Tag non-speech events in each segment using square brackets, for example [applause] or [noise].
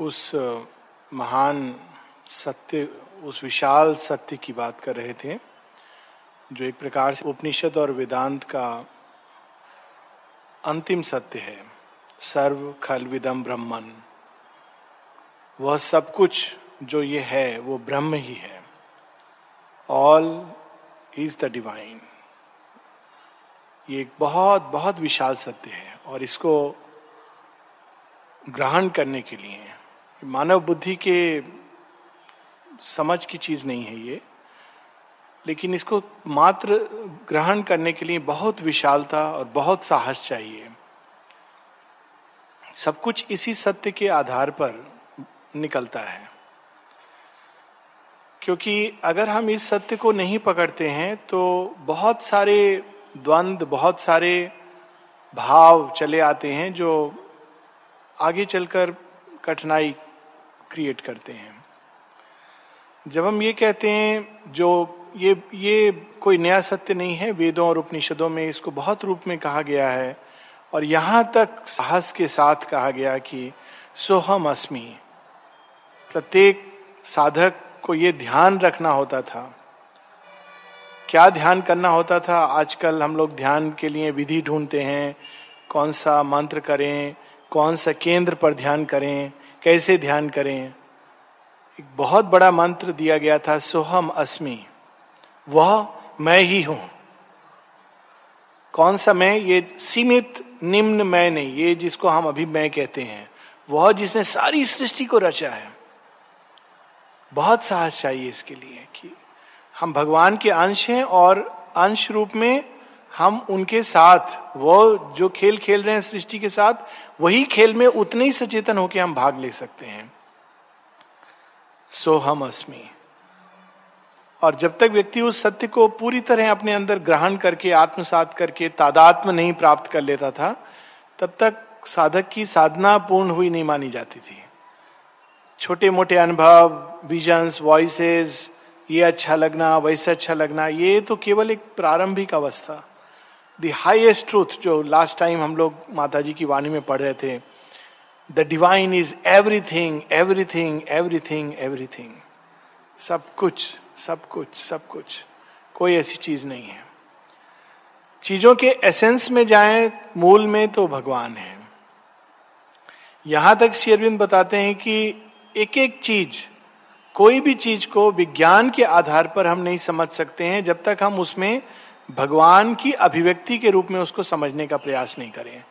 उस महान सत्य, उस विशाल सत्य की बात कर रहे थे, जो एक प्रकार से उपनिषद और वेदांत का अंतिम सत्य है। सर्व, खल, विदम, ब्रह्मन। वह सब कुछ जो ये है, वो ब्रह्म ही है। ऑल इज़ द डिवाइन ये एक बहुत बहुत विशाल सत्य है और इसको ग्रहण करने के लिए मानव बुद्धि के समझ की चीज़ नहीं है ये, लेकिन इसको मात्र ग्रहण करने के लिए बहुत विशालता और बहुत साहस चाहिए। सब कुछ इसी सत्य के आधार पर निकलता है। क्योंकि अगर हम इस सत्य को नहीं पकड़ते हैं तो बहुत सारे द्वंद, बहुत सारे भाव चले आते हैं जो आगे चलकर कठिनाई क्रिएट करते हैं। जब हम ये कहते हैं, जो ये ये कोई नया सत्य नहीं है, वेदों और उपनिषदों में इसको बहुत रूप में कहा गया है और यहाँ तक साहस के साथ कहा गया कि सोहम अस्मि। प्रत्येक साधक को ये ध्यान रखना होता था। क्या ध्यान करना होता था? आजकल हम लोग ध्यान के लिए विधि ढूंढते हैं, कौन सा मंत्र करें, कौन सा केंद्र पर ध्यान करें कैसे ध्यान करें? एक बहुत बड़ा मंत्र दिया गया था, सोहम अस्मि। वह मैं ही हूँ। कौन सा मैं? ये सीमित निम्न मैं नहीं, ये जिसको हम अभी मैं कहते हैं। वह जिसने सारी सृष्टि को रचा है। बहुत साहस चाहिए इसके लिए कि हम भगवान के अंश हैं और अंश रूप में हम उनके साथ, वो जो खेल खेल रहे हैं सृष्टि के साथ, वही खेल में उतने ही सचेतन होकर हम भाग ले सकते हैं। सो हम अस्मी। और जब तक व्यक्ति उस सत्य को पूरी तरह अपने अंदर ग्रहण करके, आत्मसात करके तादात्म नहीं प्राप्त कर लेता था, तब तक साधक की साधना पूर्ण हुई नहीं मानी जाती थी। छोटे मोटे अनुभव विजन्स वॉइसेस ये अच्छा लगना, वैसे अच्छा लगना, ये तो केवल एक प्रारंभिक अवस्था। द हाइएस्ट ट्रूथ जो लास्ट टाइम हम लोग माता जी की वाणी में पढ़ रहे थे the divine is everything everything everything everything सब कुछ सब कुछ सब कुछ। कोई ऐसी चीज़ नहीं है। चीज़ों के एसेंस में जाएँ, मूल में तो भगवान है। यहाँ तक शेरविंद बताते हैं कि एक एक चीज़, कोई भी चीज़ को विज्ञान के आधार पर हम नहीं समझ सकते हैं, जब तक हम उसमें भगवान की अभिव्यक्ति के रूप में उसको समझने का प्रयास नहीं करें।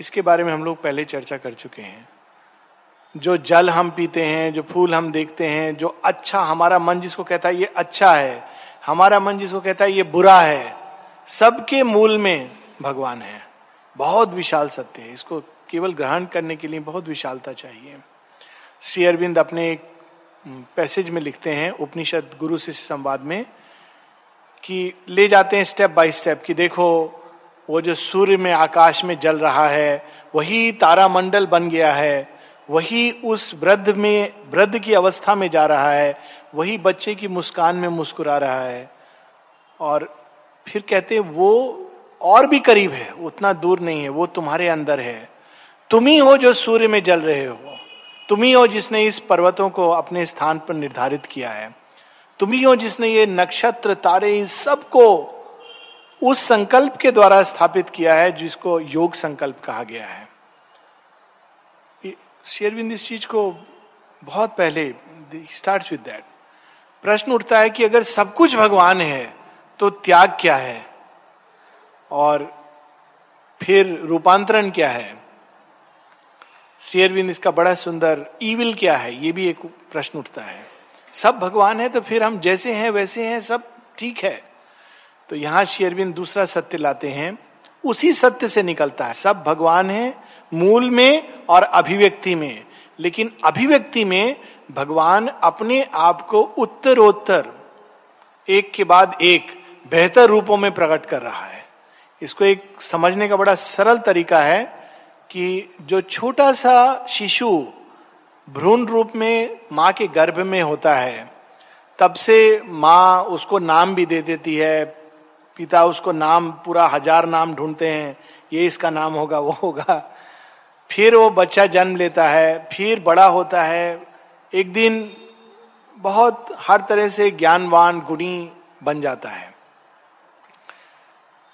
इसके बारे में हम लोग पहले चर्चा कर चुके हैं। जो जल हम पीते हैं, जो फूल हम देखते हैं, जो अच्छा हमारा मन जिसको कहता है, ये अच्छा है। हमारा मन जिसको कहता है, ये बुरा है। सबके मूल में भगवान है। बहुत विशाल सत्य है। इसको केवल ग्रहण करने के लिए बहुत विशालता चाहिए। श्री अरविंद अपने एक पैसेज में लिखते हैं, उपनिषद गुरु शिष्य संवाद में। कि ले जाते हैं स्टेप बाय स्टेप कि देखो, वो जो सूर्य में, आकाश में जल रहा है, वही तारा मंडल बन गया है, वही उस वृद्ध में, वृद्ध की अवस्था में जा रहा है, वही बच्चे की मुस्कान में मुस्कुरा रहा है। और फिर कहते हैं, वो और भी करीब है, उतना दूर नहीं है, वो तुम्हारे अंदर है। तुम ही हो जो सूर्य में जल रहे हो, तुम ही हो जिसने इस पर्वतों को अपने स्थान पर निर्धारित किया है। तुम ही हो जिसने ये नक्षत्र, तारे, इन सबको उस संकल्प के द्वारा स्थापित किया है, जिसको योग संकल्प कहा गया है। शेरविंद इस चीज़ को बहुत पहले स्टार्ट विद दैट प्रश्न उठता है कि अगर सब कुछ भगवान है तो त्याग क्या है? और फिर रूपांतरण क्या है? शेयरविंद इसका बड़ा सुंदर ईविल क्या है? ये भी एक प्रश्न उठता है। सब भगवान है तो फिर हम जैसे हैं, वैसे हैं, सब ठीक है। तो यहाँ शेयरविंद दूसरा सत्य लाते हैं। उसी सत्य से निकलता है। सब भगवान है मूल में और अभिव्यक्ति में। लेकिन अभिव्यक्ति में भगवान अपने आप को उत्तरोत्तर, एक के बाद एक, बेहतर रूपों में प्रकट कर रहा है। इसको एक समझने का बड़ा सरल तरीका है कि जो छोटा सा शिशु भ्रूण रूप में माँ के गर्भ में होता है। तब से माँ उसको नाम भी दे देती है। पिता उसको नाम, पूरा हज़ार नाम ढूंढते हैं। ये इसका नाम होगा, वो होगा। फिर वो बच्चा जन्म लेता है। फिर बड़ा होता है। एक दिन बहुत हर तरह से ज्ञानवान गुणी बन जाता है।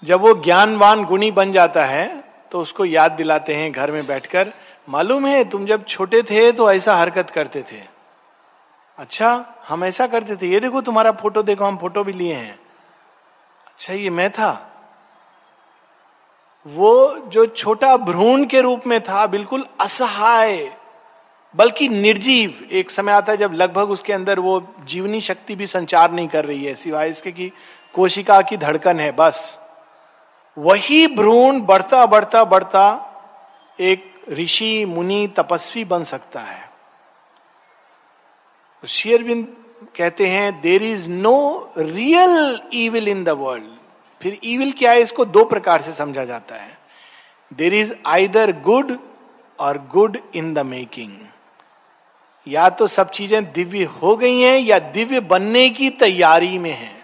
जब वो ज्ञानवान गुणी बन जाता है तो उसको याद दिलाते हैं घर में बैठकर। मालूम है, तुम जब छोटे थे तो ऐसा हरकत करते थे। अच्छा हम ऐसा करते थे। ये देखो, तुम्हारा फ़ोटो देखो, हम फ़ोटो भी लिए हैं। अच्छा ये मैं था। वो जो छोटा भ्रूण के रूप में था, बिल्कुल असहाय, बल्कि निर्जीव। एक समय आता है जब लगभग उसके अंदर वो जीवनी शक्ति भी संचार नहीं कर रही है, सिवाय इसके कि कोशिका की धड़कन है, बस। वही भ्रूण बढ़ता बढ़ता बढ़ता, एक ऋषि, मुनि, तपस्वी बन सकता है। शेयरबिंद कहते हैं there is no real evil in the world फिर ईविल क्या है? इसको दो प्रकार से समझा जाता है। There is either good or good in the making या तो सब चीज़ें दिव्य हो गई हैं या दिव्य बनने की तैयारी में है।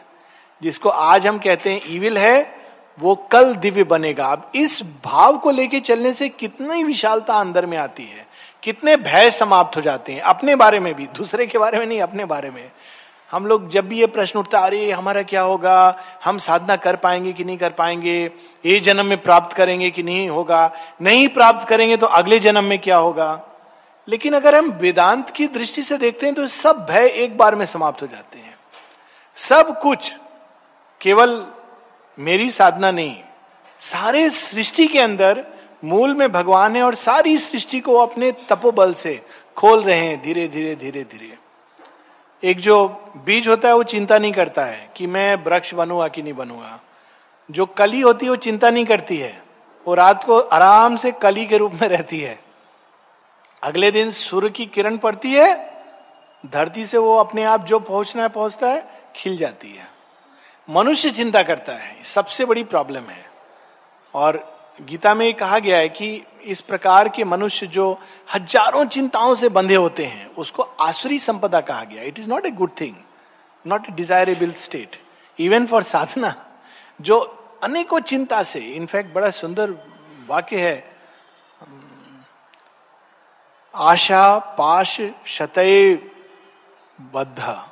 जिसको आज हम कहते हैं ईविल है वो कल दिव्य बनेगा। अब इस भाव को लेके चलने से कितनी विशालता अंदर में आती है, कितने भय समाप्त हो जाते हैं, अपने बारे में भी, दूसरे के बारे में नहीं, अपने बारे में। हम लोग जब भी ये प्रश्न उठता, अरे, हमारा क्या होगा? हम साधना कर पाएँगे कि नहीं कर पाएँगे? ये जन्म में प्राप्त करेंगे कि नहीं होगा? नहीं प्राप्त करेंगे तो अगले जन्म में क्या होगा? लेकिन अगर हम वेदांत की दृष्टि से देखते हैं तो सब भय एक बार में समाप्त हो जाते हैं। सब कुछ केवल मेरी साधना नहीं। सारे सृष्टि के अंदर मूल में भगवान है और सारी सृष्टि को अपने तपोबल से खोल रहे हैं धीरे धीरे धीरे धीरे। एक जो बीज होता है, वो चिंता नहीं करता है कि मैं वृक्ष बनूँगा कि नहीं बनूँगा। जो कली होती है, वो चिंता नहीं करती है। वो रात को आराम से कली के रूप में रहती है। अगले दिन सूर्य की किरण पड़ती है, धरती से वो अपने आप जो पहुँचना है, पहुँचता है, खिल जाती है। मनुष्य चिंता करता है, सबसे बड़ी प्रॉब्लम है। और गीता में कहा गया है कि इस प्रकार के मनुष्य जो हज़ारों चिंताओं से बंधे होते हैं, उसको आसुरी संपदा कहा गया। It is not a good thing not a desirable state even for sadhana जो अनेकों चिंता से इनफैक्ट बड़ा सुंदर वाक्य है। आशा पाश शतय बद्ध।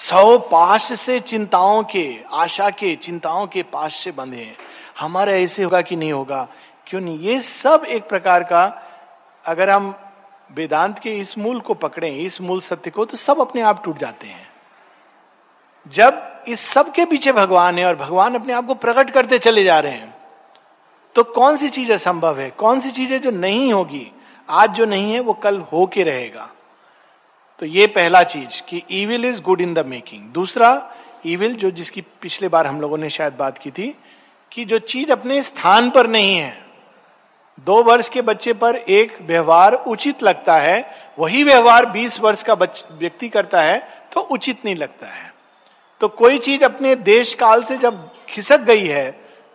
सौ पाश से चिंताओं के, आशा के, चिंताओं के पाश से बंधे हैं। हमारा ऐसे होगा कि नहीं होगा? क्यों नहीं? ये सब एक प्रकार का, अगर हम वेदांत के इस मूल को पकड़े, इस मूल सत्य को तो सब अपने आप टूट जाते हैं। जब इस सब के पीछे भगवान है और भगवान अपने आप को प्रकट करते चले जा रहे हैं तो कौन सी चीज़ असंभव है? कौन सी चीज़ें जो नहीं होगी, आज जो नहीं है, वो कल हो के रहेगा। तो ये पहला चीज़ कि evil is good in the making दूसरा ईविल जो जिसकी पिछले बार हम लोगों ने शायद बात की थी, कि जो चीज़ अपने स्थान पर नहीं है, दो वर्ष के बच्चे पर एक व्यवहार उचित लगता है, वही व्यवहार बीस वर्ष का व्यक्ति करता है तो उचित नहीं लगता है। तो कोई चीज़ अपने देश काल से जब खिसक गई है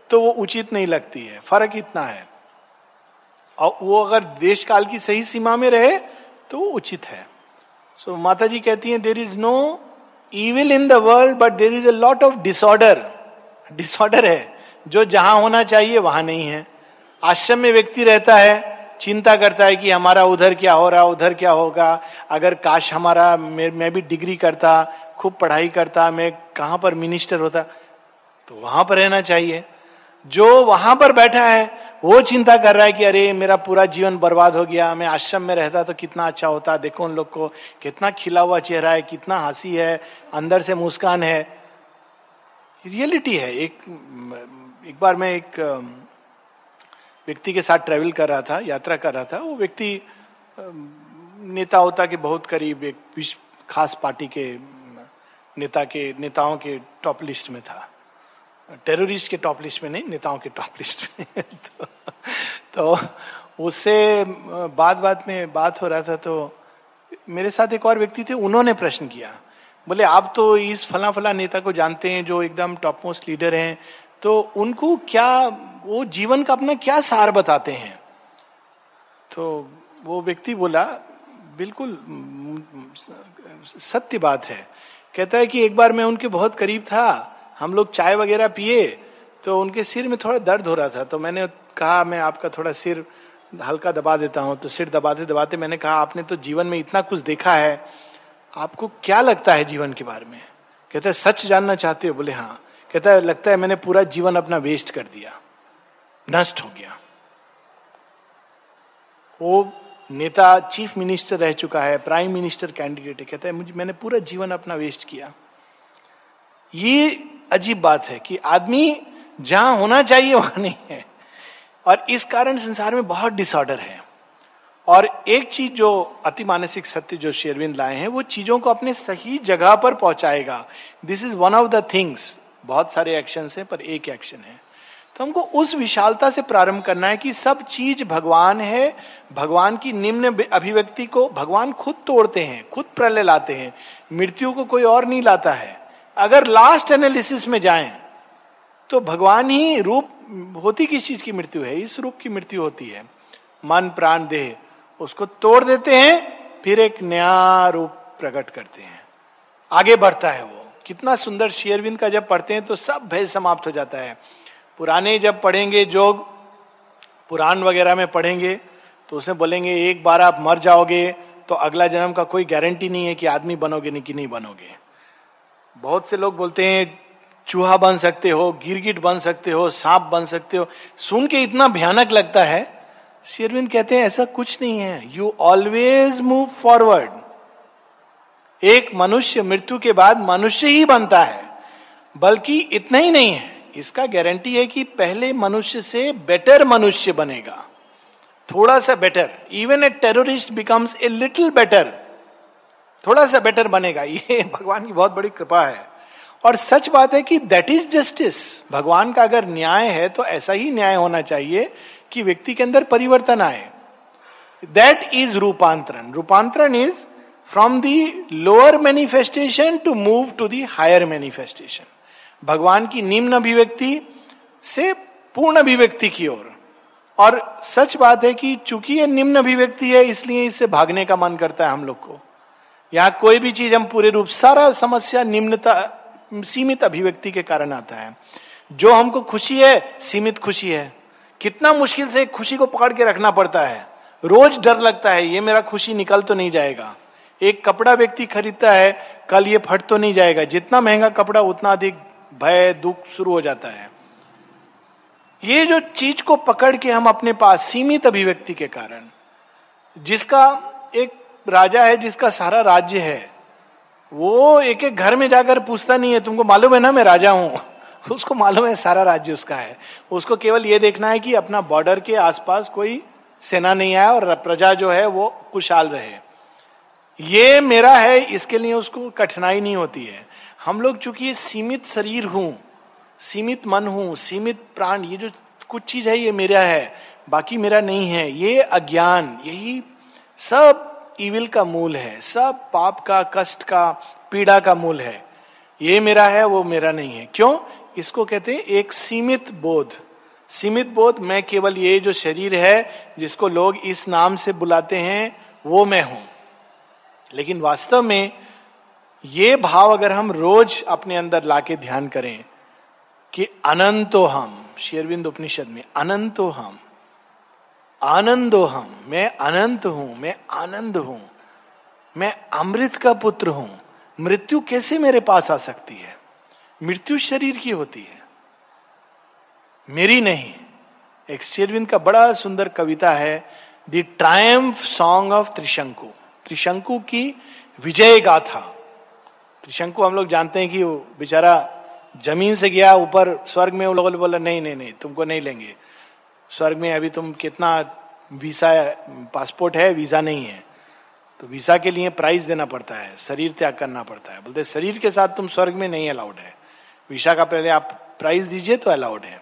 तो वो उचित नहीं लगती है। फ़र्क इतना है। और वो अगर देश काल की सही सीमा में रहे तो वो उचित है। सो माता जी कहती हैं there is no evil in the world but there is a lot of disorder disorder है। जो जहाँ होना चाहिए वहाँ नहीं है। आश्रम में व्यक्ति रहता है चिंता करता है कि हमारा उधर क्या हो रहा उधर क्या होगा। अगर काश हमारा मैं, मैं भी डिग्री करता खूब पढ़ाई करता मैं कहाँ पर मिनिस्टर होता? तो वहाँ पर रहना चाहिए। जो वहाँ पर बैठा है, वो चिंता कर रहा है कि अरे, मेरा पूरा जीवन बर्बाद हो गया, मैं आश्रम में रहता तो कितना अच्छा होता, देखो उन लोग को कितना खिला हुआ चेहरा है, कितना हँसी है, अंदर से मुस्कान है। रियलिटी है, एक एक बार मैं एक व्यक्ति के साथ ट्रेवल कर रहा था, यात्रा कर रहा था, वो व्यक्ति नेता होता के बहुत करीब एक खास पार्टी के, नेता के, नेताओं के टॉप लिस्ट में था। टेररिस्ट के टॉप लिस्ट में नहीं नेताओं के टॉप लिस्ट में। [laughs] तो, तो उससे बात बात में बात हो रहा था तो मेरे साथ एक और व्यक्ति थे उन्होंने प्रश्न किया। बोले आप तो इस फला फला नेता को जानते हैं जो एकदम टॉप मोस्ट लीडर हैं तो उनको क्या वो जीवन का अपना क्या सार बताते हैं? तो वो व्यक्ति बोला बिल्कुल सत्य बात है। कहता है कि एक बार मैं उनके बहुत करीब था हम लोग चाय वगैरह पिए तो उनके सिर में थोड़ा दर्द हो रहा था तो मैंने कहा, मैं आपका थोड़ा सिर हल्का दबा देता हूँ। तो सिर दबाते दबाते मैंने कहा, आपने तो जीवन में इतना कुछ देखा है, आपको क्या लगता है जीवन के बारे में? कहते हैं, सच जानना चाहते हो? बोले हाँ। कहता है, लगता है मैंने पूरा जीवन अपना वेस्ट कर दिया, नष्ट हो गया। वो नेता चीफ मिनिस्टर रह चुका है, प्राइम मिनिस्टर कैंडिडेट है। कहता है, मुझे, मैंने पूरा जीवन अपना वेस्ट किया। ये अजीब बात है कि आदमी जहाँ होना चाहिए, वहाँ नहीं है। और इस कारण संसार में बहुत डिसऑर्डर है। और एक चीज़ जो अति मानसिक सत्य जो शेरविंद लाए हैं, वो चीज़ों को अपने सही जगह पर पहुंचाएगा। This is one of the things बहुत सारे एक्शन है, पर एक एक्शन है। तो हमको उस विशालता से प्रारंभ करना है कि सब चीज़ भगवान है। भगवान की निम्न अभिव्यक्ति को भगवान खुद तोड़ते हैं, खुद प्रलय लाते हैं। मृत्यु को कोई और नहीं लाता है। अगर लास्ट एनालिसिस में जाएँ तो भगवान ही रूप, होती किस चीज़ की मृत्यु है? इस रूप की मृत्यु होती है। मन, प्राण, देह, उसको तोड़ देते हैं, फिर एक नया रूप प्रकट करते हैं। आगे बढ़ता है वो। कितना सुंदर शेयरविंद का जब पढ़ते हैं तो सब भय समाप्त हो जाता है। पुराने जब पढ़ेंगे जोग, पुराण वगैरह में पढ़ेंगे तो उसमें बोलेंगे, एक बार आप मर जाओगे तो अगला जन्म का कोई गारंटी नहीं है कि आदमी बनोगे नहीं कि नहीं बनोगे। बहुत से लोग बोलते हैं, चूहा बन सकते हो, गिरगिट बन सकते हो, सांप बन सकते हो। सुन के इतना भयानक लगता है। शेरविंद कहते हैं, ऐसा कुछ नहीं है। यू ऑलवेज मूव फॉरवर्ड एक मनुष्य मृत्यु के बाद मनुष्य ही बनता है, बल्कि इतना ही नहीं है। इसका गारंटी है कि पहले मनुष्य से बेटर मनुष्य बनेगा। थोड़ा सा better even a terrorist becomes a little better थोड़ा सा बेटर बनेगा। [laughs] ये भगवान की बहुत बड़ी कृपा है। और सच बात है कि दैट इज़ जस्टिस भगवान का अगर न्याय है तो ऐसा ही न्याय होना चाहिए कि व्यक्ति के अंदर परिवर्तन आए। दैट इज़ रूपांतरण। रूपांतरण is from the lower manifestation to move to the higher manifestation भगवान की निम्न अभिव्यक्ति से पूर्ण अभिव्यक्ति की ओर। और, सच बात है कि चूँकि ये निम्न अभिव्यक्ति है इसलिए इससे भागने का मन करता है हम लोग को। यहाँ कोई भी चीज़ हम पूरे रूप, सारा समस्या, निम्नता, सीमित अभिव्यक्ति के कारण आता है। जो हमको खुशी है, सीमित खुशी है। कितना मुश्किल से खुशी को पकड़ के रखना पड़ता है। रोज डर लगता है, ये मेरा खुशी निकल तो नहीं जाएगा। एक कपड़ा व्यक्ति खरीदता है, कल ये फट तो नहीं जाएगा। जितना महँगा कपड़ा, उतना अधिक भय, दुख शुरू हो जाता है। ये जो चीज़ को पकड़ के हम अपने पास सीमित अभिव्यक्ति के कारण, जिसका एक राजा है जिसका सारा राज्य है। वो एक एक घर में जाकर पूछता नहीं है, तुमको मालूम है ना, मैं राजा हूँ? [laughs] उसको मालूम है सारा राज्य उसका है। उसको केवल ये देखना है कि अपना बॉर्डर के आसपास कोई सेना नहीं आया और प्रजा जो है वो कुशाल रहे। ये मेरा है, इसके लिए उसको कठिनाई नहीं होती है। हम लोग चूँकि सीमित शरीर हूँ, सीमित मन हूँ, सीमित प्राण, ये जो कुछ चीज़ है, ये मेरा है, बाकी मेरा नहीं है। ये अज्ञान, यही सब इविल का मूल है, सब पाप का, कष्ट का, पीड़ा का मूल है। ये मेरा है, वो मेरा नहीं है। क्यों? इसको कहते हैं एक सीमित बोध। सीमित बोध, मैं केवल ये जो शरीर है, जिसको लोग इस नाम से बुलाते हैं, वो मैं हूँ। लेकिन वास्तव में ये भाव अगर हम रोज अपने अंदर लाके ध्यान करें, कि अनंतो हम शेरविंद उपनिषद में, अनंतो हम आनंदो हम, मैं अनंत हूँ, मैं आनंद हूँ, मैं अमृत का पुत्र हूँ। मृत्यु कैसे मेरे पास आ सकती है? मृत्यु शरीर की होती है। मेरी नहीं। एक शेरविंद का बड़ा सुंदर कविता है, the triumph song of Trishanku. Trishanku की विजय गाथा। त्रिशंकु हम लोग जानते हैं कि वो बेचारा ज़मीन से गया, ऊपर स्वर्ग में वो लोग बोला, नहीं नहीं नहीं, तुमको नहीं लेंगे। स्वर्ग में अभी तुम कितना वीसा पासपोर्ट है वीज़ा नहीं है। तो वीसा के लिए प्राइस देना पड़ता है, शरीर त्याग करना पड़ता है। बोलते शरीर के साथ तुम स्वर्ग में नहीं अलाउड है। वीसा का पहले आप प्राइस दीजिए तो अलाउड है।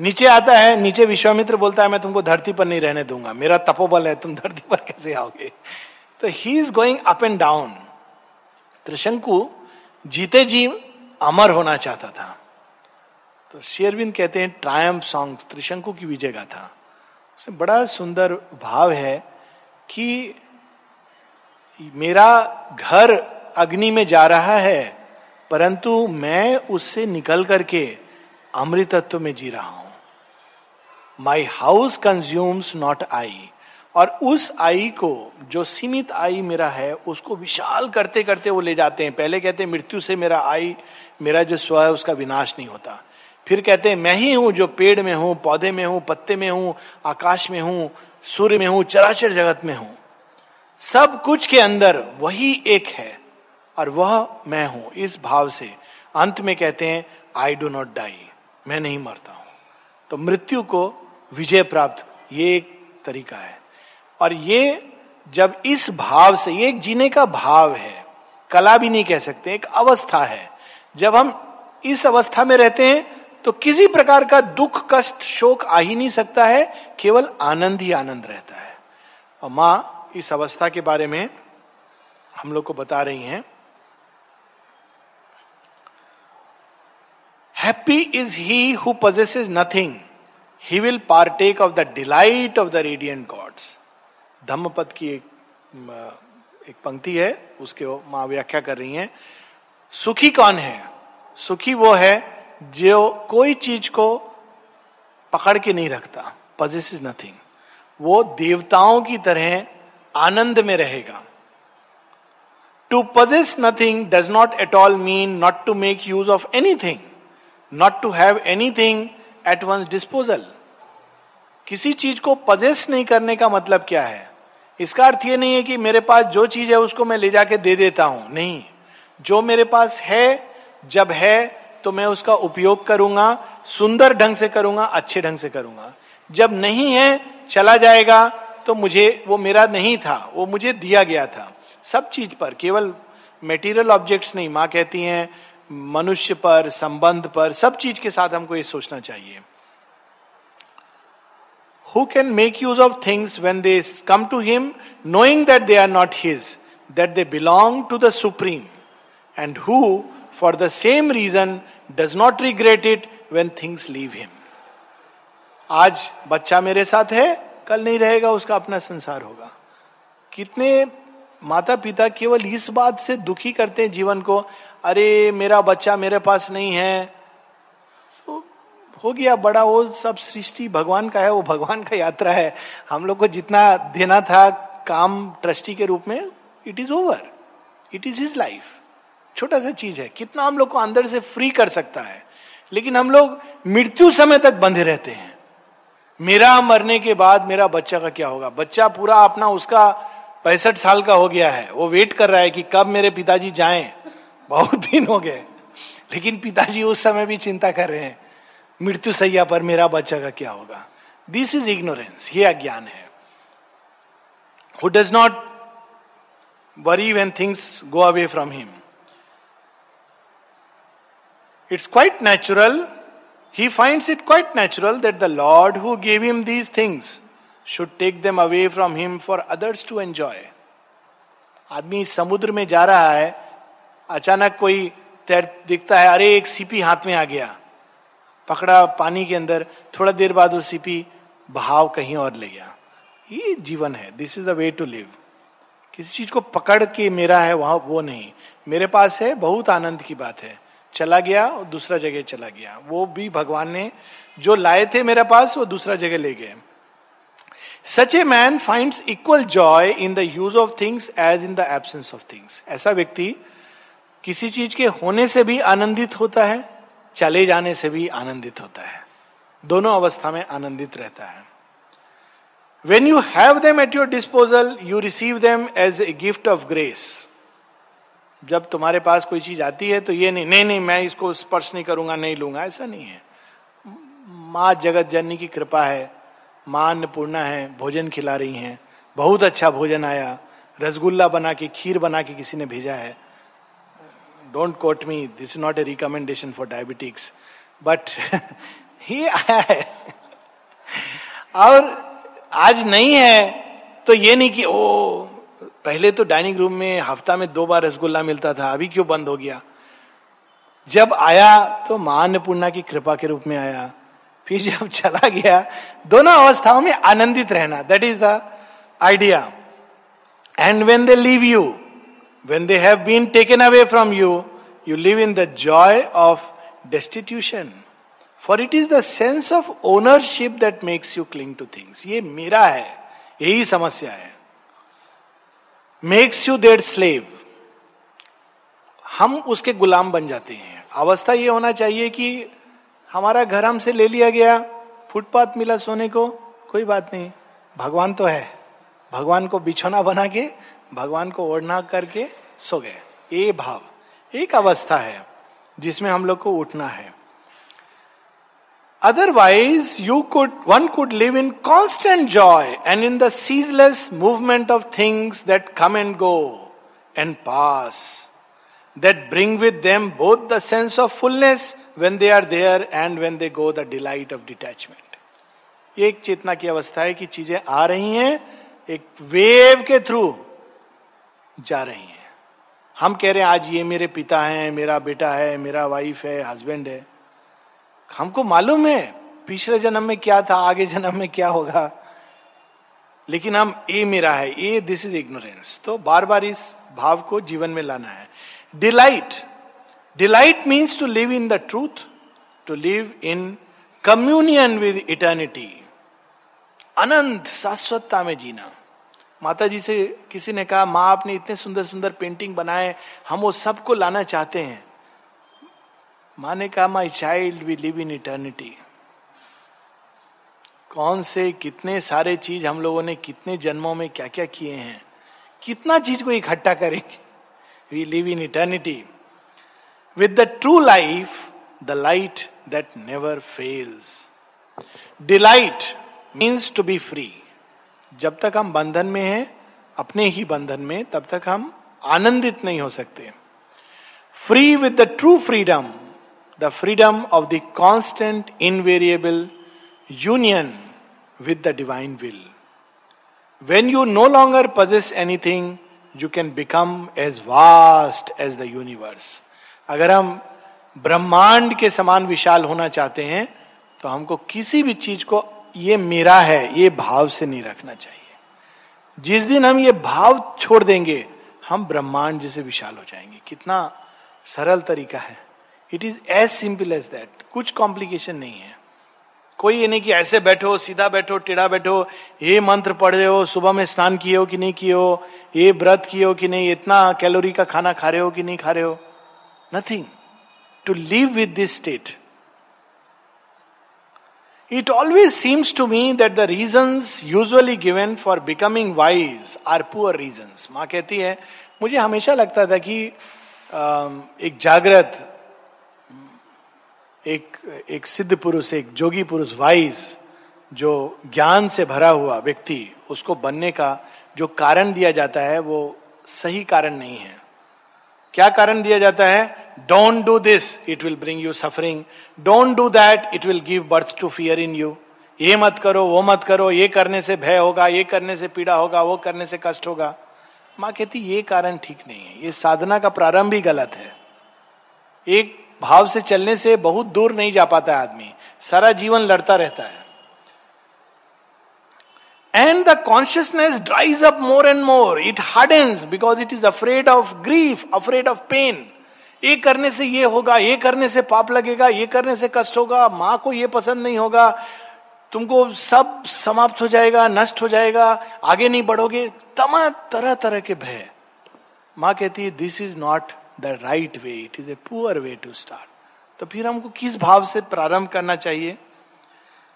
नीचे आता है, नीचे विश्वामित्र बोलता है, मैं तुमको धरती पर नहीं रहने दूँगा। मेरा तपोबल है, तुम धरती पर कैसे आओगे? तो he is going up and down Trishanku जीते जी अमर होना चाहता था। तो शेरविंद कहते हैं ट्रायम सॉन्ग त्रिशंकु की विजय गाथा. उसमें बड़ा सुंदर भाव है कि मेरा घर अग्नि में जा रहा है, परंतु मैं उससे निकल करके अमृतत्व में जी रहा हूँ। My house consumes not I और उस आई को, जो सीमित आई मेरा है, उसको विशाल करते करते वो ले जाते हैं। पहले कहते हैं, मृत्यु से मेरा आई, मेरा जो स्व है, उसका विनाश नहीं होता। फिर कहते हैं, मैं ही हूँ जो पेड़ में हूँ, पौधे में हूँ, पत्ते में हूँ, आकाश में हूँ, सूर्य में हूँ, चराचर जगत में हूँ। सब कुछ के अंदर वही एक है और वह मैं हूँ। इस भाव से अंत में कहते हैं आई डो नॉट डाई मैं नहीं मरता हूँ। तो मृत्यु को विजय प्राप्त, ये एक तरीका है। और ये जब इस भाव से, ये एक जीने का भाव है, कला भी नहीं कह सकते, एक अवस्था है। जब हम इस अवस्था में रहते हैं तो किसी प्रकार का दुख, कष्ट, शोक आ ही नहीं सकता है, केवल आनंद ही आनंद रहता है। और माँ, इस अवस्था के बारे में हम लोग को बता रही हैं। Happy is he who possesses nothing he will partake of the delight of the radiant gods Dhammapada की एक एक पंक्ति है, उसके माँ व्याख्या कर रही हैं। सुखी कौन है? सुखी वो है जो कोई चीज़ को पकड़ के नहीं रखता पजेस इज़ नथिंग वो देवताओं की तरह आनंद में रहेगा। To possess nothing does not at all mean not to make use of anything not to have anything at one's disposal किसी चीज़ को पजेस नहीं करने का मतलब क्या है? इसका अर्थ ये नहीं है कि मेरे पास जो चीज़ है उसको मैं ले जाके दे देता हूँ। नहीं। जो मेरे पास है, जब है तो मैं उसका उपयोग करूँगा सुंदर ढंग से करूँगा अच्छे ढंग से करूँगा। जब नहीं है चला जाएगा तो मुझे वो मेरा नहीं था वो मुझे दिया गया था। सब चीज़ पर केवल मेटीरियल ऑब्जेक्ट्स नहीं माँ कहती हैं मनुष्य पर संबंध पर सब चीज़ के साथ हमको ये सोचना चाहिए। Who can make use of things when they come to him knowing that they are not his, that they belong to the Supreme, and who, for the same reason, does not regret it when things leave him. आज बच्चा मेरे साथ है कल नहीं रहेगा उसका अपना संसार होगा। कितने माता पिता केवल इस बात से दुखी करते हैं जीवन को अरे मेरा बच्चा मेरे पास नहीं है। हो गया बड़ा वो सब सृष्टि भगवान का है वो भगवान का यात्रा है। हम लोग को जितना देना था काम ट्रस्टी के रूप में it is over it is his life छोटा सा चीज़ है, कितना हम लोग को अंदर से फ्री कर सकता है, लेकिन हम लोग मृत्यु समय तक बंधे रहते हैं। मेरा मरने के बाद मेरा बच्चा का क्या होगा? बच्चा पूरा अपना उसका पैंसठ साल का हो गया है। वो वेट कर रहा है कि कब मेरे पिताजी जाएँ। बहुत दिन हो गए। लेकिन पिताजी उस समय भी चिंता कर रहे हैं, मृत्यु सैया पर मेरा बच्चा का क्या होगा? दिस इज़ इग्नोरेंस ये अज्ञान है। Who does not worry when things go away from him it's quite natural he finds it quite natural that the lord who gave him these things should take them away from him for others to enjoy आदमी समुद्र में जा रहा है, अचानक कोई तैर दिखता है, अरे, एक सीपी हाथ में आ गया। पकड़ा पानी के अंदर, थोड़ा देर बाद वो सीपी भाव कहीं और ले गया। ये जीवन है this is the way to live किसी चीज़ को पकड़ के मेरा है, वहाँ वो नहीं। मेरे पास है, बहुत आनंद की बात है। चला गया और दूसरा जगह चला गया। वो भी भगवान ने जो लाए थे मेरे पास, वो दूसरा जगह ले गए। Such a man find equal joy in the use of things as in the absence of things ऐसा व्यक्ति किसी चीज़ के होने से भी आनंदित होता है, चले जाने से भी आनंदित होता है। दोनों अवस्था में आनंदित रहता है। When you have them at your disposal you receive them as a gift of grace जब तुम्हारे पास कोई चीज़ आती है तो ये नहीं नहीं नहीं, मैं इसको स्पर्श नहीं करूँगा, नहीं लूँगा, ऐसा नहीं है। माँ जगत जननी की कृपा है माँ अन्नपूर्णा है, भोजन खिला रही हैं, बहुत अच्छा भोजन आया, रसगुल्ला बना के, खीर बना के किसी ने भेजा है। Don't quote me this not a recommendation for diabetics but ही आया है। और आज नहीं है तो ये नहीं कि, ओ पहले तो डाइनिंग रूम में हफ़्ता में दो बार रसगुल्ला मिलता था अभी क्यों बंद हो गया? जब आया तो माँ अन्नपूर्णा की कृपा के रूप में आया। फिर जब चला गया दोनों अवस्थाओं में आनंदित रहना that is the idea and when they leave you when they have been taken away from you, you live in the joy of destitution. For it is the sense of ownership that makes you cling to things ये मेरा है यही समस्या है। Makes you that slave हम उसके गुलाम बन जाते हैं। अवस्था ये होना चाहिए कि हमारा घर हमसे ले लिया गया, फुटपाथ मिला सोने को, कोई बात नहीं। भगवान तो है। भगवान को बिछोना बना के, भगवान को ओढ़ना करके सो गए। ये भाव, एक अवस्था है जिसमें हम लोग को उठना है। Otherwise you could one could live in constant joy and in the ceaseless movement of things that come and go and pass that bring with them both the sense of fullness when they are there and when they go the delight of detachment एक चेतना की अवस्था है कि चीज़ें आ रही हैं, एक वेव के थ्रू जा रही हैं। हम कह रहे हैं, आज ये मेरे पिता हैं, मेरा बेटा है, मेरा वाइफ है हस्बैंड है। हमको मालूम है पिछले जन्म में क्या था, आगे जन्म में क्या होगा। लेकिन हम ए मेरा है। ए दिस इज़ इग्नोरेंस तो बार बार इस भाव को जीवन में लाना है। Delight delight means to live in the truth to live in communion with eternity अनंत शाश्वतता में जीना। माता जी से किसी ने कहा, माँ, आपने इतने सुंदर सुंदर पेंटिंग बनाए, हम वो सबको लाना चाहते हैं। माँ ने कहा my child we live in eternity कौन से, कितने सारे चीज़ हम लोगों ने, कितने जन्मों में क्या क्या किए हैं? कितना चीज़ को इकट्ठा करेंगे? We live in eternity with the true life the light that never fails Delight means to be free जब तक हम बंधन में हैं, अपने ही बंधन में, तब तक हम आनंदित नहीं हो सकते। Free with the true freedom the freedom of the constant invariable union with the divine will when you no longer possess anything you can become as vast as the universe अगर हम ब्रह्मांड के समान विशाल होना चाहते हैं तो हमको किसी भी चीज़ को ये मेरा है, ये भाव से नहीं रखना चाहिए। जिस दिन हम ये भाव छोड़ देंगे, हम ब्रह्मांड जैसे विशाल हो जाएँगे। कितना सरल तरीका है। It is as simple as that कुछ कॉम्प्लिकेशन नहीं है। कोई ये नहीं कि ऐसे बैठो, सीधा बैठो, टेढ़ा बैठो, ये मंत्र पढ़ रहे हो, सुबह में स्नान किए हो कि नहीं किए हो, ये व्रत किए हो कि नहीं, इतना कैलोरी का खाना खा रहे हो कि नहीं खा रहे हो। Nothing to live with this state it always seems to me that the reason usually given for becoming wise are poor reasons. माँ कहती है, मुझे हमेशा लगता था कि एक जागृत एक एक सिद्ध पुरुष, एक जोगी पुरुष वाइज जो ज्ञान से भरा हुआ व्यक्ति, उसको बनने का जो कारण दिया जाता है, वो सही कारण नहीं है। क्या कारण दिया जाता है? Don't do this it will bring you suffering don't do that it will give birth to fear in you ये मत करो, वो मत करो, ये करने से भय होगा, ये करने से पीड़ा होगा, वो करने से कष्ट होगा। माँ कहती, ये कारण ठीक नहीं है, ये साधना का प्रारंभ ही गलत है। एक भाव से चलने से बहुत दूर नहीं जा पाता है आदमी। सारा जीवन लड़ता रहता है। And the consciousness dries up more and more. It hardens because it is afraid of grief, afraid of pain. ये करने से ये होगा ये करने से पाप लगेगा ये करने से कष्ट होगा माँ को ये पसंद नहीं होगा। तुमको सब समाप्त हो जाएगा नष्ट हो जाएगा आगे नहीं बढ़ोगे। तमाम तरह तरह के भय। माँ कहती है this is not the right way it is a poor way to start तो फिर हमको किस भाव से प्रारंभ करना चाहिए?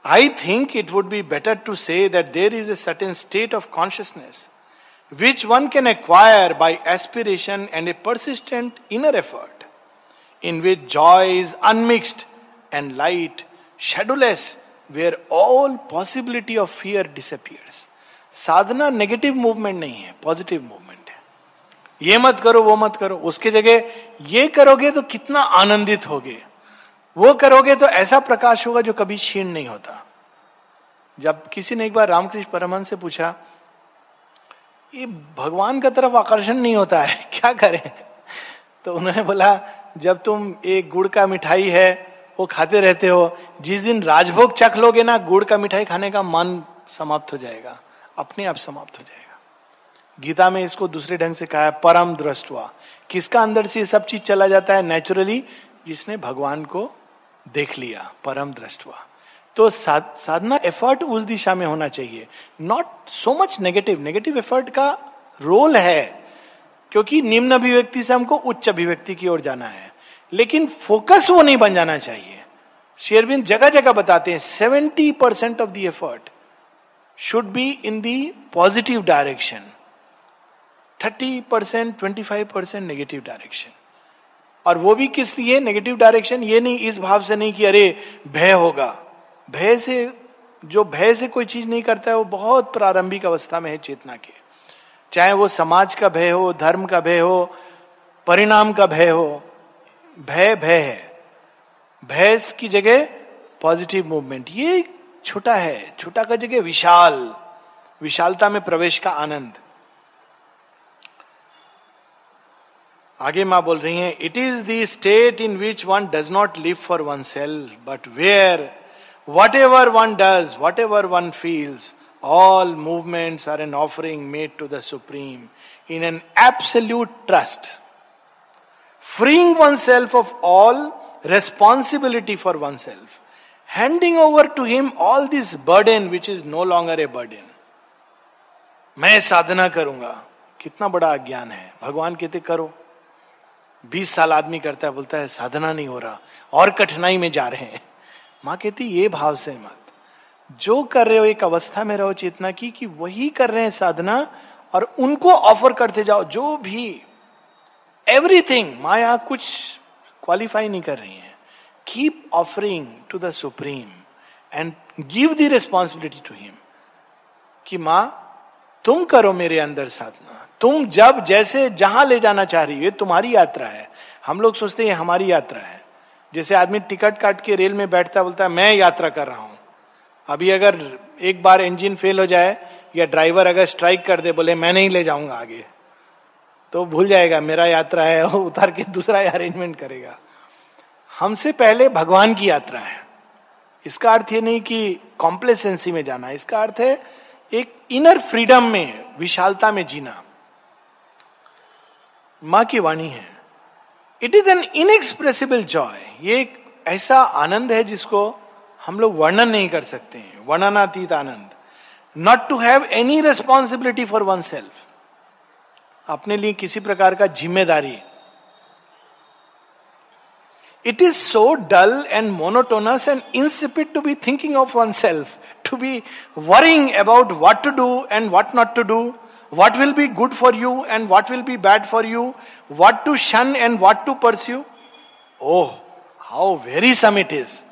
I think it would be better to say that there is a certain state of consciousness which one can acquire by aspiration and a persistent inner effort in which joy is unmixed and light shadowless where all possibility of fear disappears Sadhana negative movement नहीं है positive movement ये मत करो, वो मत करो। उसके जगह ये करोगे तो कितना आनंदित होगे। वो करोगे तो ऐसा प्रकाश होगा जो कभी क्षीण नहीं होता। जब किसी ने एक बार रामकृष्ण परमहंस से पूछा, ये भगवान का तरफ़ आकर्षण नहीं होता है? [laughs] क्या करें? तो उन्होंने बोला, जब तुम एक गुड़ का मिठाई है, वो खाते रहते हो, जिस दिन राजभोग चख लोगे ना, गुड़ का मिठाई खाने का मन समाप्त हो जाएगा। अपने आप समाप्त हो जाएगा। गीता में इसको दूसरे ढंग से कहा है, परम दृष्टवा। किसका अंदर से सब चीज़ चला जाता है? नेचुरली जिसने भगवान को देख लिया, परम दृष्टवा। तो साधना एफर्ट उस दिशा में होना चाहिए। Not so much negative negative effort का रोल है, क्योंकि निम्न अभिव्यक्ति से हमको उच्च अभिव्यक्ति की ओर जाना है। लेकिन फोकस वो नहीं बन जाना चाहिए। शेरविंद जगह जगह बताते हैं seventy percent of the effort should be in the positive direction thirty percent twenty five percent negative direction और वो भी किस लिए नेगेटिव डायरेक्शन ये नहीं, इस भाव से नहीं कि अरे, भय होगा। भय से, जो भय से कोई चीज़ नहीं करता है, वो बहुत प्रारंभिक अवस्था में है चेतना के। चाहे वो समाज का भय हो, धर्म का भय हो, परिणाम का भय हो, भय भय है। भय की जगह पॉजिटिव मूवमेंट ये छोटा है, छोटा का जगह विशाल। विशालता में प्रवेश का आनंद। आगे माँ बोल रही हैं it is the state in which one does not live for oneself but where whatever one does whatever one feels all movements are an offering made to the supreme in an absolute trust freeing oneself of all responsibility for oneself handing over to him all this burden which is no longer a burden मैं साधना करूँगा। कितना बड़ा अज्ञान है। भगवान कहते, करो। बीस साल आदमी करता है, बोलता है, साधना नहीं हो रहा, और कठिनाई में जा रहे हैं। माँ कहती, ये भाव से मत। जो कर रहे हो, एक अवस्था में रहो चेतना की, कि वही कर रहे हैं साधना, और उनको ऑफ़र करते जाओ, जो भी एवरीथिंग माया कुछ क्वालिफाई नहीं कर रही है। Keep offering to the supreme and give the responsibility to him कि, माँ, तुम करो मेरे अंदर साधना। तुम जब जैसे जहाँ ले जाना चाह रही हो तुम्हारी यात्रा है। हम लोग सोचते हैं हमारी यात्रा है। जैसे आदमी टिकट काट के रेल में बैठता बोलता है, मैं यात्रा कर रहा हूँ। अभी अगर एक बार इंजन फेल हो जाए या ड्राइवर अगर स्ट्राइक कर दे, बोले, मैं नहीं ले जाऊँगा आगे। तो भूल जाएगा, मेरा यात्रा है उतार के दूसरा अरेंजमेंट करेगा। हमसे पहले भगवान की यात्रा है। इसका अर्थ ये नहीं कि कॉम्प्लेसेंसी में जाना इसका अर्थ है एक इनर फ्रीडम में, विशालता में जीना। माँ की वाणी है। It is an inexpressible joy ये एक ऐसा आनंद है जिसको हम लोग वर्णन नहीं कर सकते हैं। वर्णनातीत आनंद। Not to have any responsibility for oneself अपने लिए किसी प्रकार का ज़िम्मेदारी। It is so dull and monotonous and insipid to be thinking of oneself to be worrying about what to do and what not to do what will be good for you and what will be bad for you what to shun and what to pursue oh how very some it is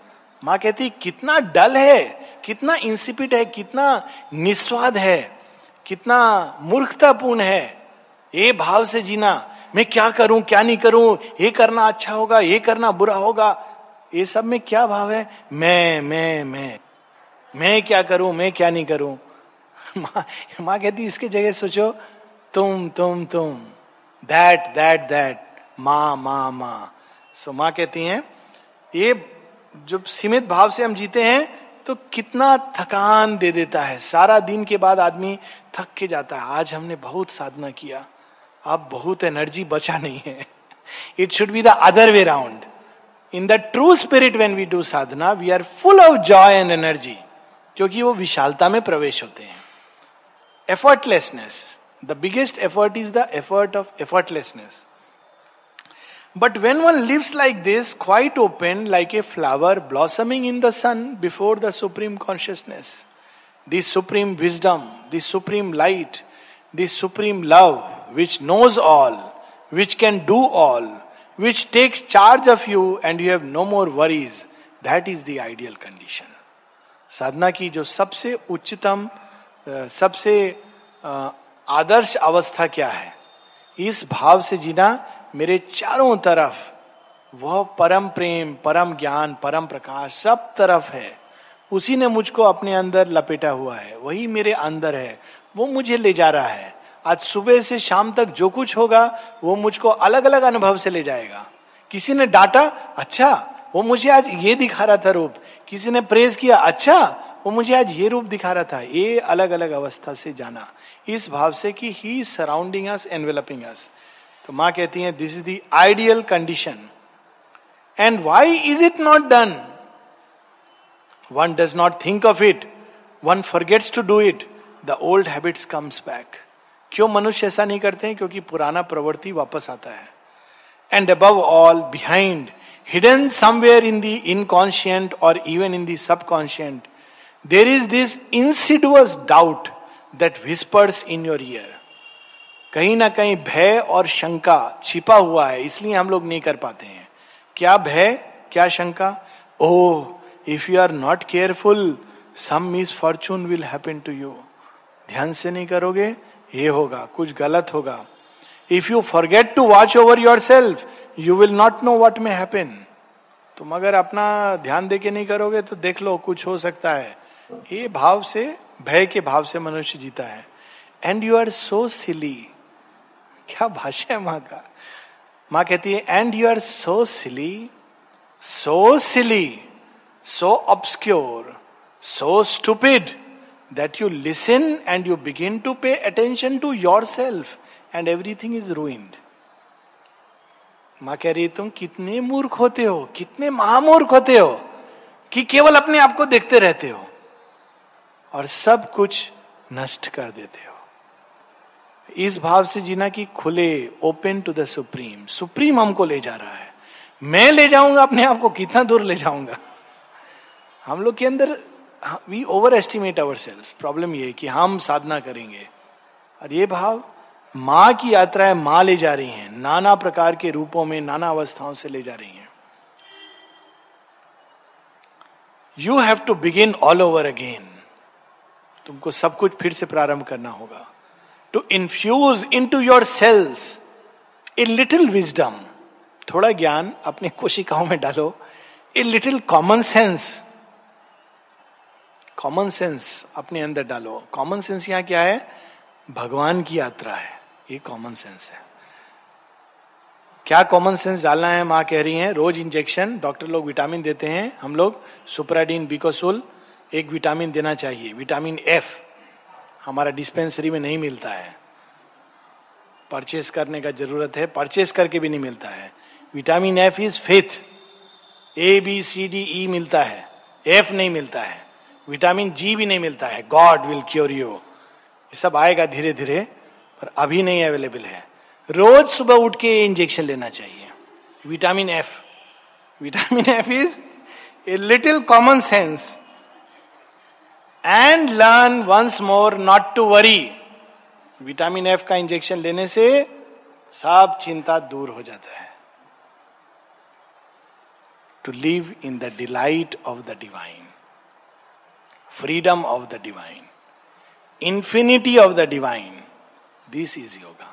माँ कहती, कितना डल है, कितना इंसिपिट है, कितना निस्वाद है, कितना मूर्खतापूर्ण है। ये भाव से जीना, मैं क्या करूँ, क्या नहीं करूँ, ये करना अच्छा होगा, ये करना बुरा होगा। ये सब में क्या भाव है? मैं मैं मैं। मैं क्या करूँ, मैं क्या नहीं करूँ? माँ माँ कहती, इसके जगह सोचो, तुम तुम तुम दैट दैट दैट माँ माँ माँ। सो माँ कहती हैं, ये जब सीमित भाव से हम जीते हैं तो कितना थकान दे देता है। सारा दिन के बाद आदमी थक के जाता है। आज हमने बहुत साधना किया। अब बहुत एनर्जी बचा नहीं है। It should be the other way round in the true spirit when we do Sadhana we are full of joy and energy क्योंकि वो विशालता में प्रवेश होते हैं। Effortlessness the biggest effort is the effort of effortlessness but when one lives like this quite open like a flower blossoming in the sun before the supreme consciousness the supreme wisdom the supreme light the supreme love which knows all, which can do all, which takes charge of you and you have no more worries, that is the ideal condition. साधना की जो सबसे उच्चतम सबसे आदर्श अवस्था क्या है? इस भाव से जीना मेरे चारों तरफ़, वह परम प्रेम, परम ज्ञान, परम प्रकाश, सब तरफ़ है। उसी ने मुझको अपने अंदर लपेटा हुआ है। वही मेरे अंदर है। वो मुझे ले जा रहा है। आज सुबह से शाम तक जो कुछ होगा, वो मुझको अलग अलग अनुभव से ले जाएगा। किसी ने डांटा अच्छा वो मुझे आज ये दिखा रहा था रूप। किसी ने प्रेज किया अच्छा वो मुझे आज ये रूप दिखा रहा था, ये अलग अलग अवस्था से जाना, इस भाव से कि ही सराउंडिंग अस एनवेलपिंग अस तो माँ कहती है this is the ideal condition and why is it not done one does not think of it one forgets to do it the old habits comes back क्यों मनुष्य ऐसा नहीं करते हैं? क्योंकि पुराना प्रवृत्ति वापस आता है। And above all behind hidden somewhere in the inconscient और even in the subconscient there is this insidious doubt that whispers in your ear कहीं ना कहीं भय और शंका छिपा हुआ है, इसलिए हम लोग नहीं कर पाते हैं। क्या भय, क्या शंका? ओह if you are not careful some misfortune will happen to you ध्यान से नहीं करोगे? ये होगा, कुछ गलत होगा। If you forget to watch over yourself you will not know what may happen तुम अगर अपना ध्यान दे के नहीं करोगे तो देख लो, कुछ हो सकता है। ये भाव से, भय के भाव से मनुष्य जीता है। And you are so silly क्या भाषा है माँ का? माँ कहती है and you are so silly so silly so obscure so stupid that you listen and you begin to pay attention to yourself and everything is ruined. माँ कह रही तुम कितने मूर्ख होते हो, कितने महामूर्ख होते हो कि केवल अपने आप को देखते रहते हो। और सब कुछ नष्ट कर देते हो। इस भाव से जीना कि खुले open to the supreme supreme हमको ले जा रहा है। मैं ले जाऊँगा, अपने आप को कितना दूर ले जाऊँगा। हम लोग के अंदर we overestimate our cells problem ये कि हम साधना करेंगे। और ये भाव माँ की यात्राएँ माँ ले जा रही हैं। नाना प्रकार के रूपों में, नाना अवस्थाओं से ले जा रही हैं। You have to begin all over again तुमको सब कुछ फिर से प्रारंभ करना होगा। To infuse into your cells a little wisdom थोड़ा ज्ञान अपने कोशिकाओं में डालो a little common sense common sense अपने अंदर डालो। कॉमन सेंस यहाँ क्या है? भगवान की यात्रा है। ये कॉमन सेंस है। क्या कॉमन सेंस डालना है? माँ कह रही हैं, रोज इंजेक्शन डॉक्टर लोग विटामिन देते हैं, हम लोग सुपराडीन बिकोसुल एक विटामिन देना चाहिए। विटामिन एफ़ हमारा डिस्पेंसरी में नहीं मिलता है। परचेस करने का ज़रूरत है परचेस करके भी नहीं मिलता है। Vitamin F is faith A B C D E मिलता है। एफ़ नहीं मिलता है। विटामिन जी भी नहीं मिलता है। गॉड विल क्योर यू ये सब आएगा धीरे धीरे पर अभी नहीं अवेलेबल है। रोज सुबह उठ के इंजेक्शन लेना चाहिए। Vitamin F vitamin F is a little common sense and learn once more not to worry vitamin F का इंजेक्शन लेने से सब चिंता दूर हो जाता है। To live in the delight of the divine freedom of the divine infinity of the divine this is yoga.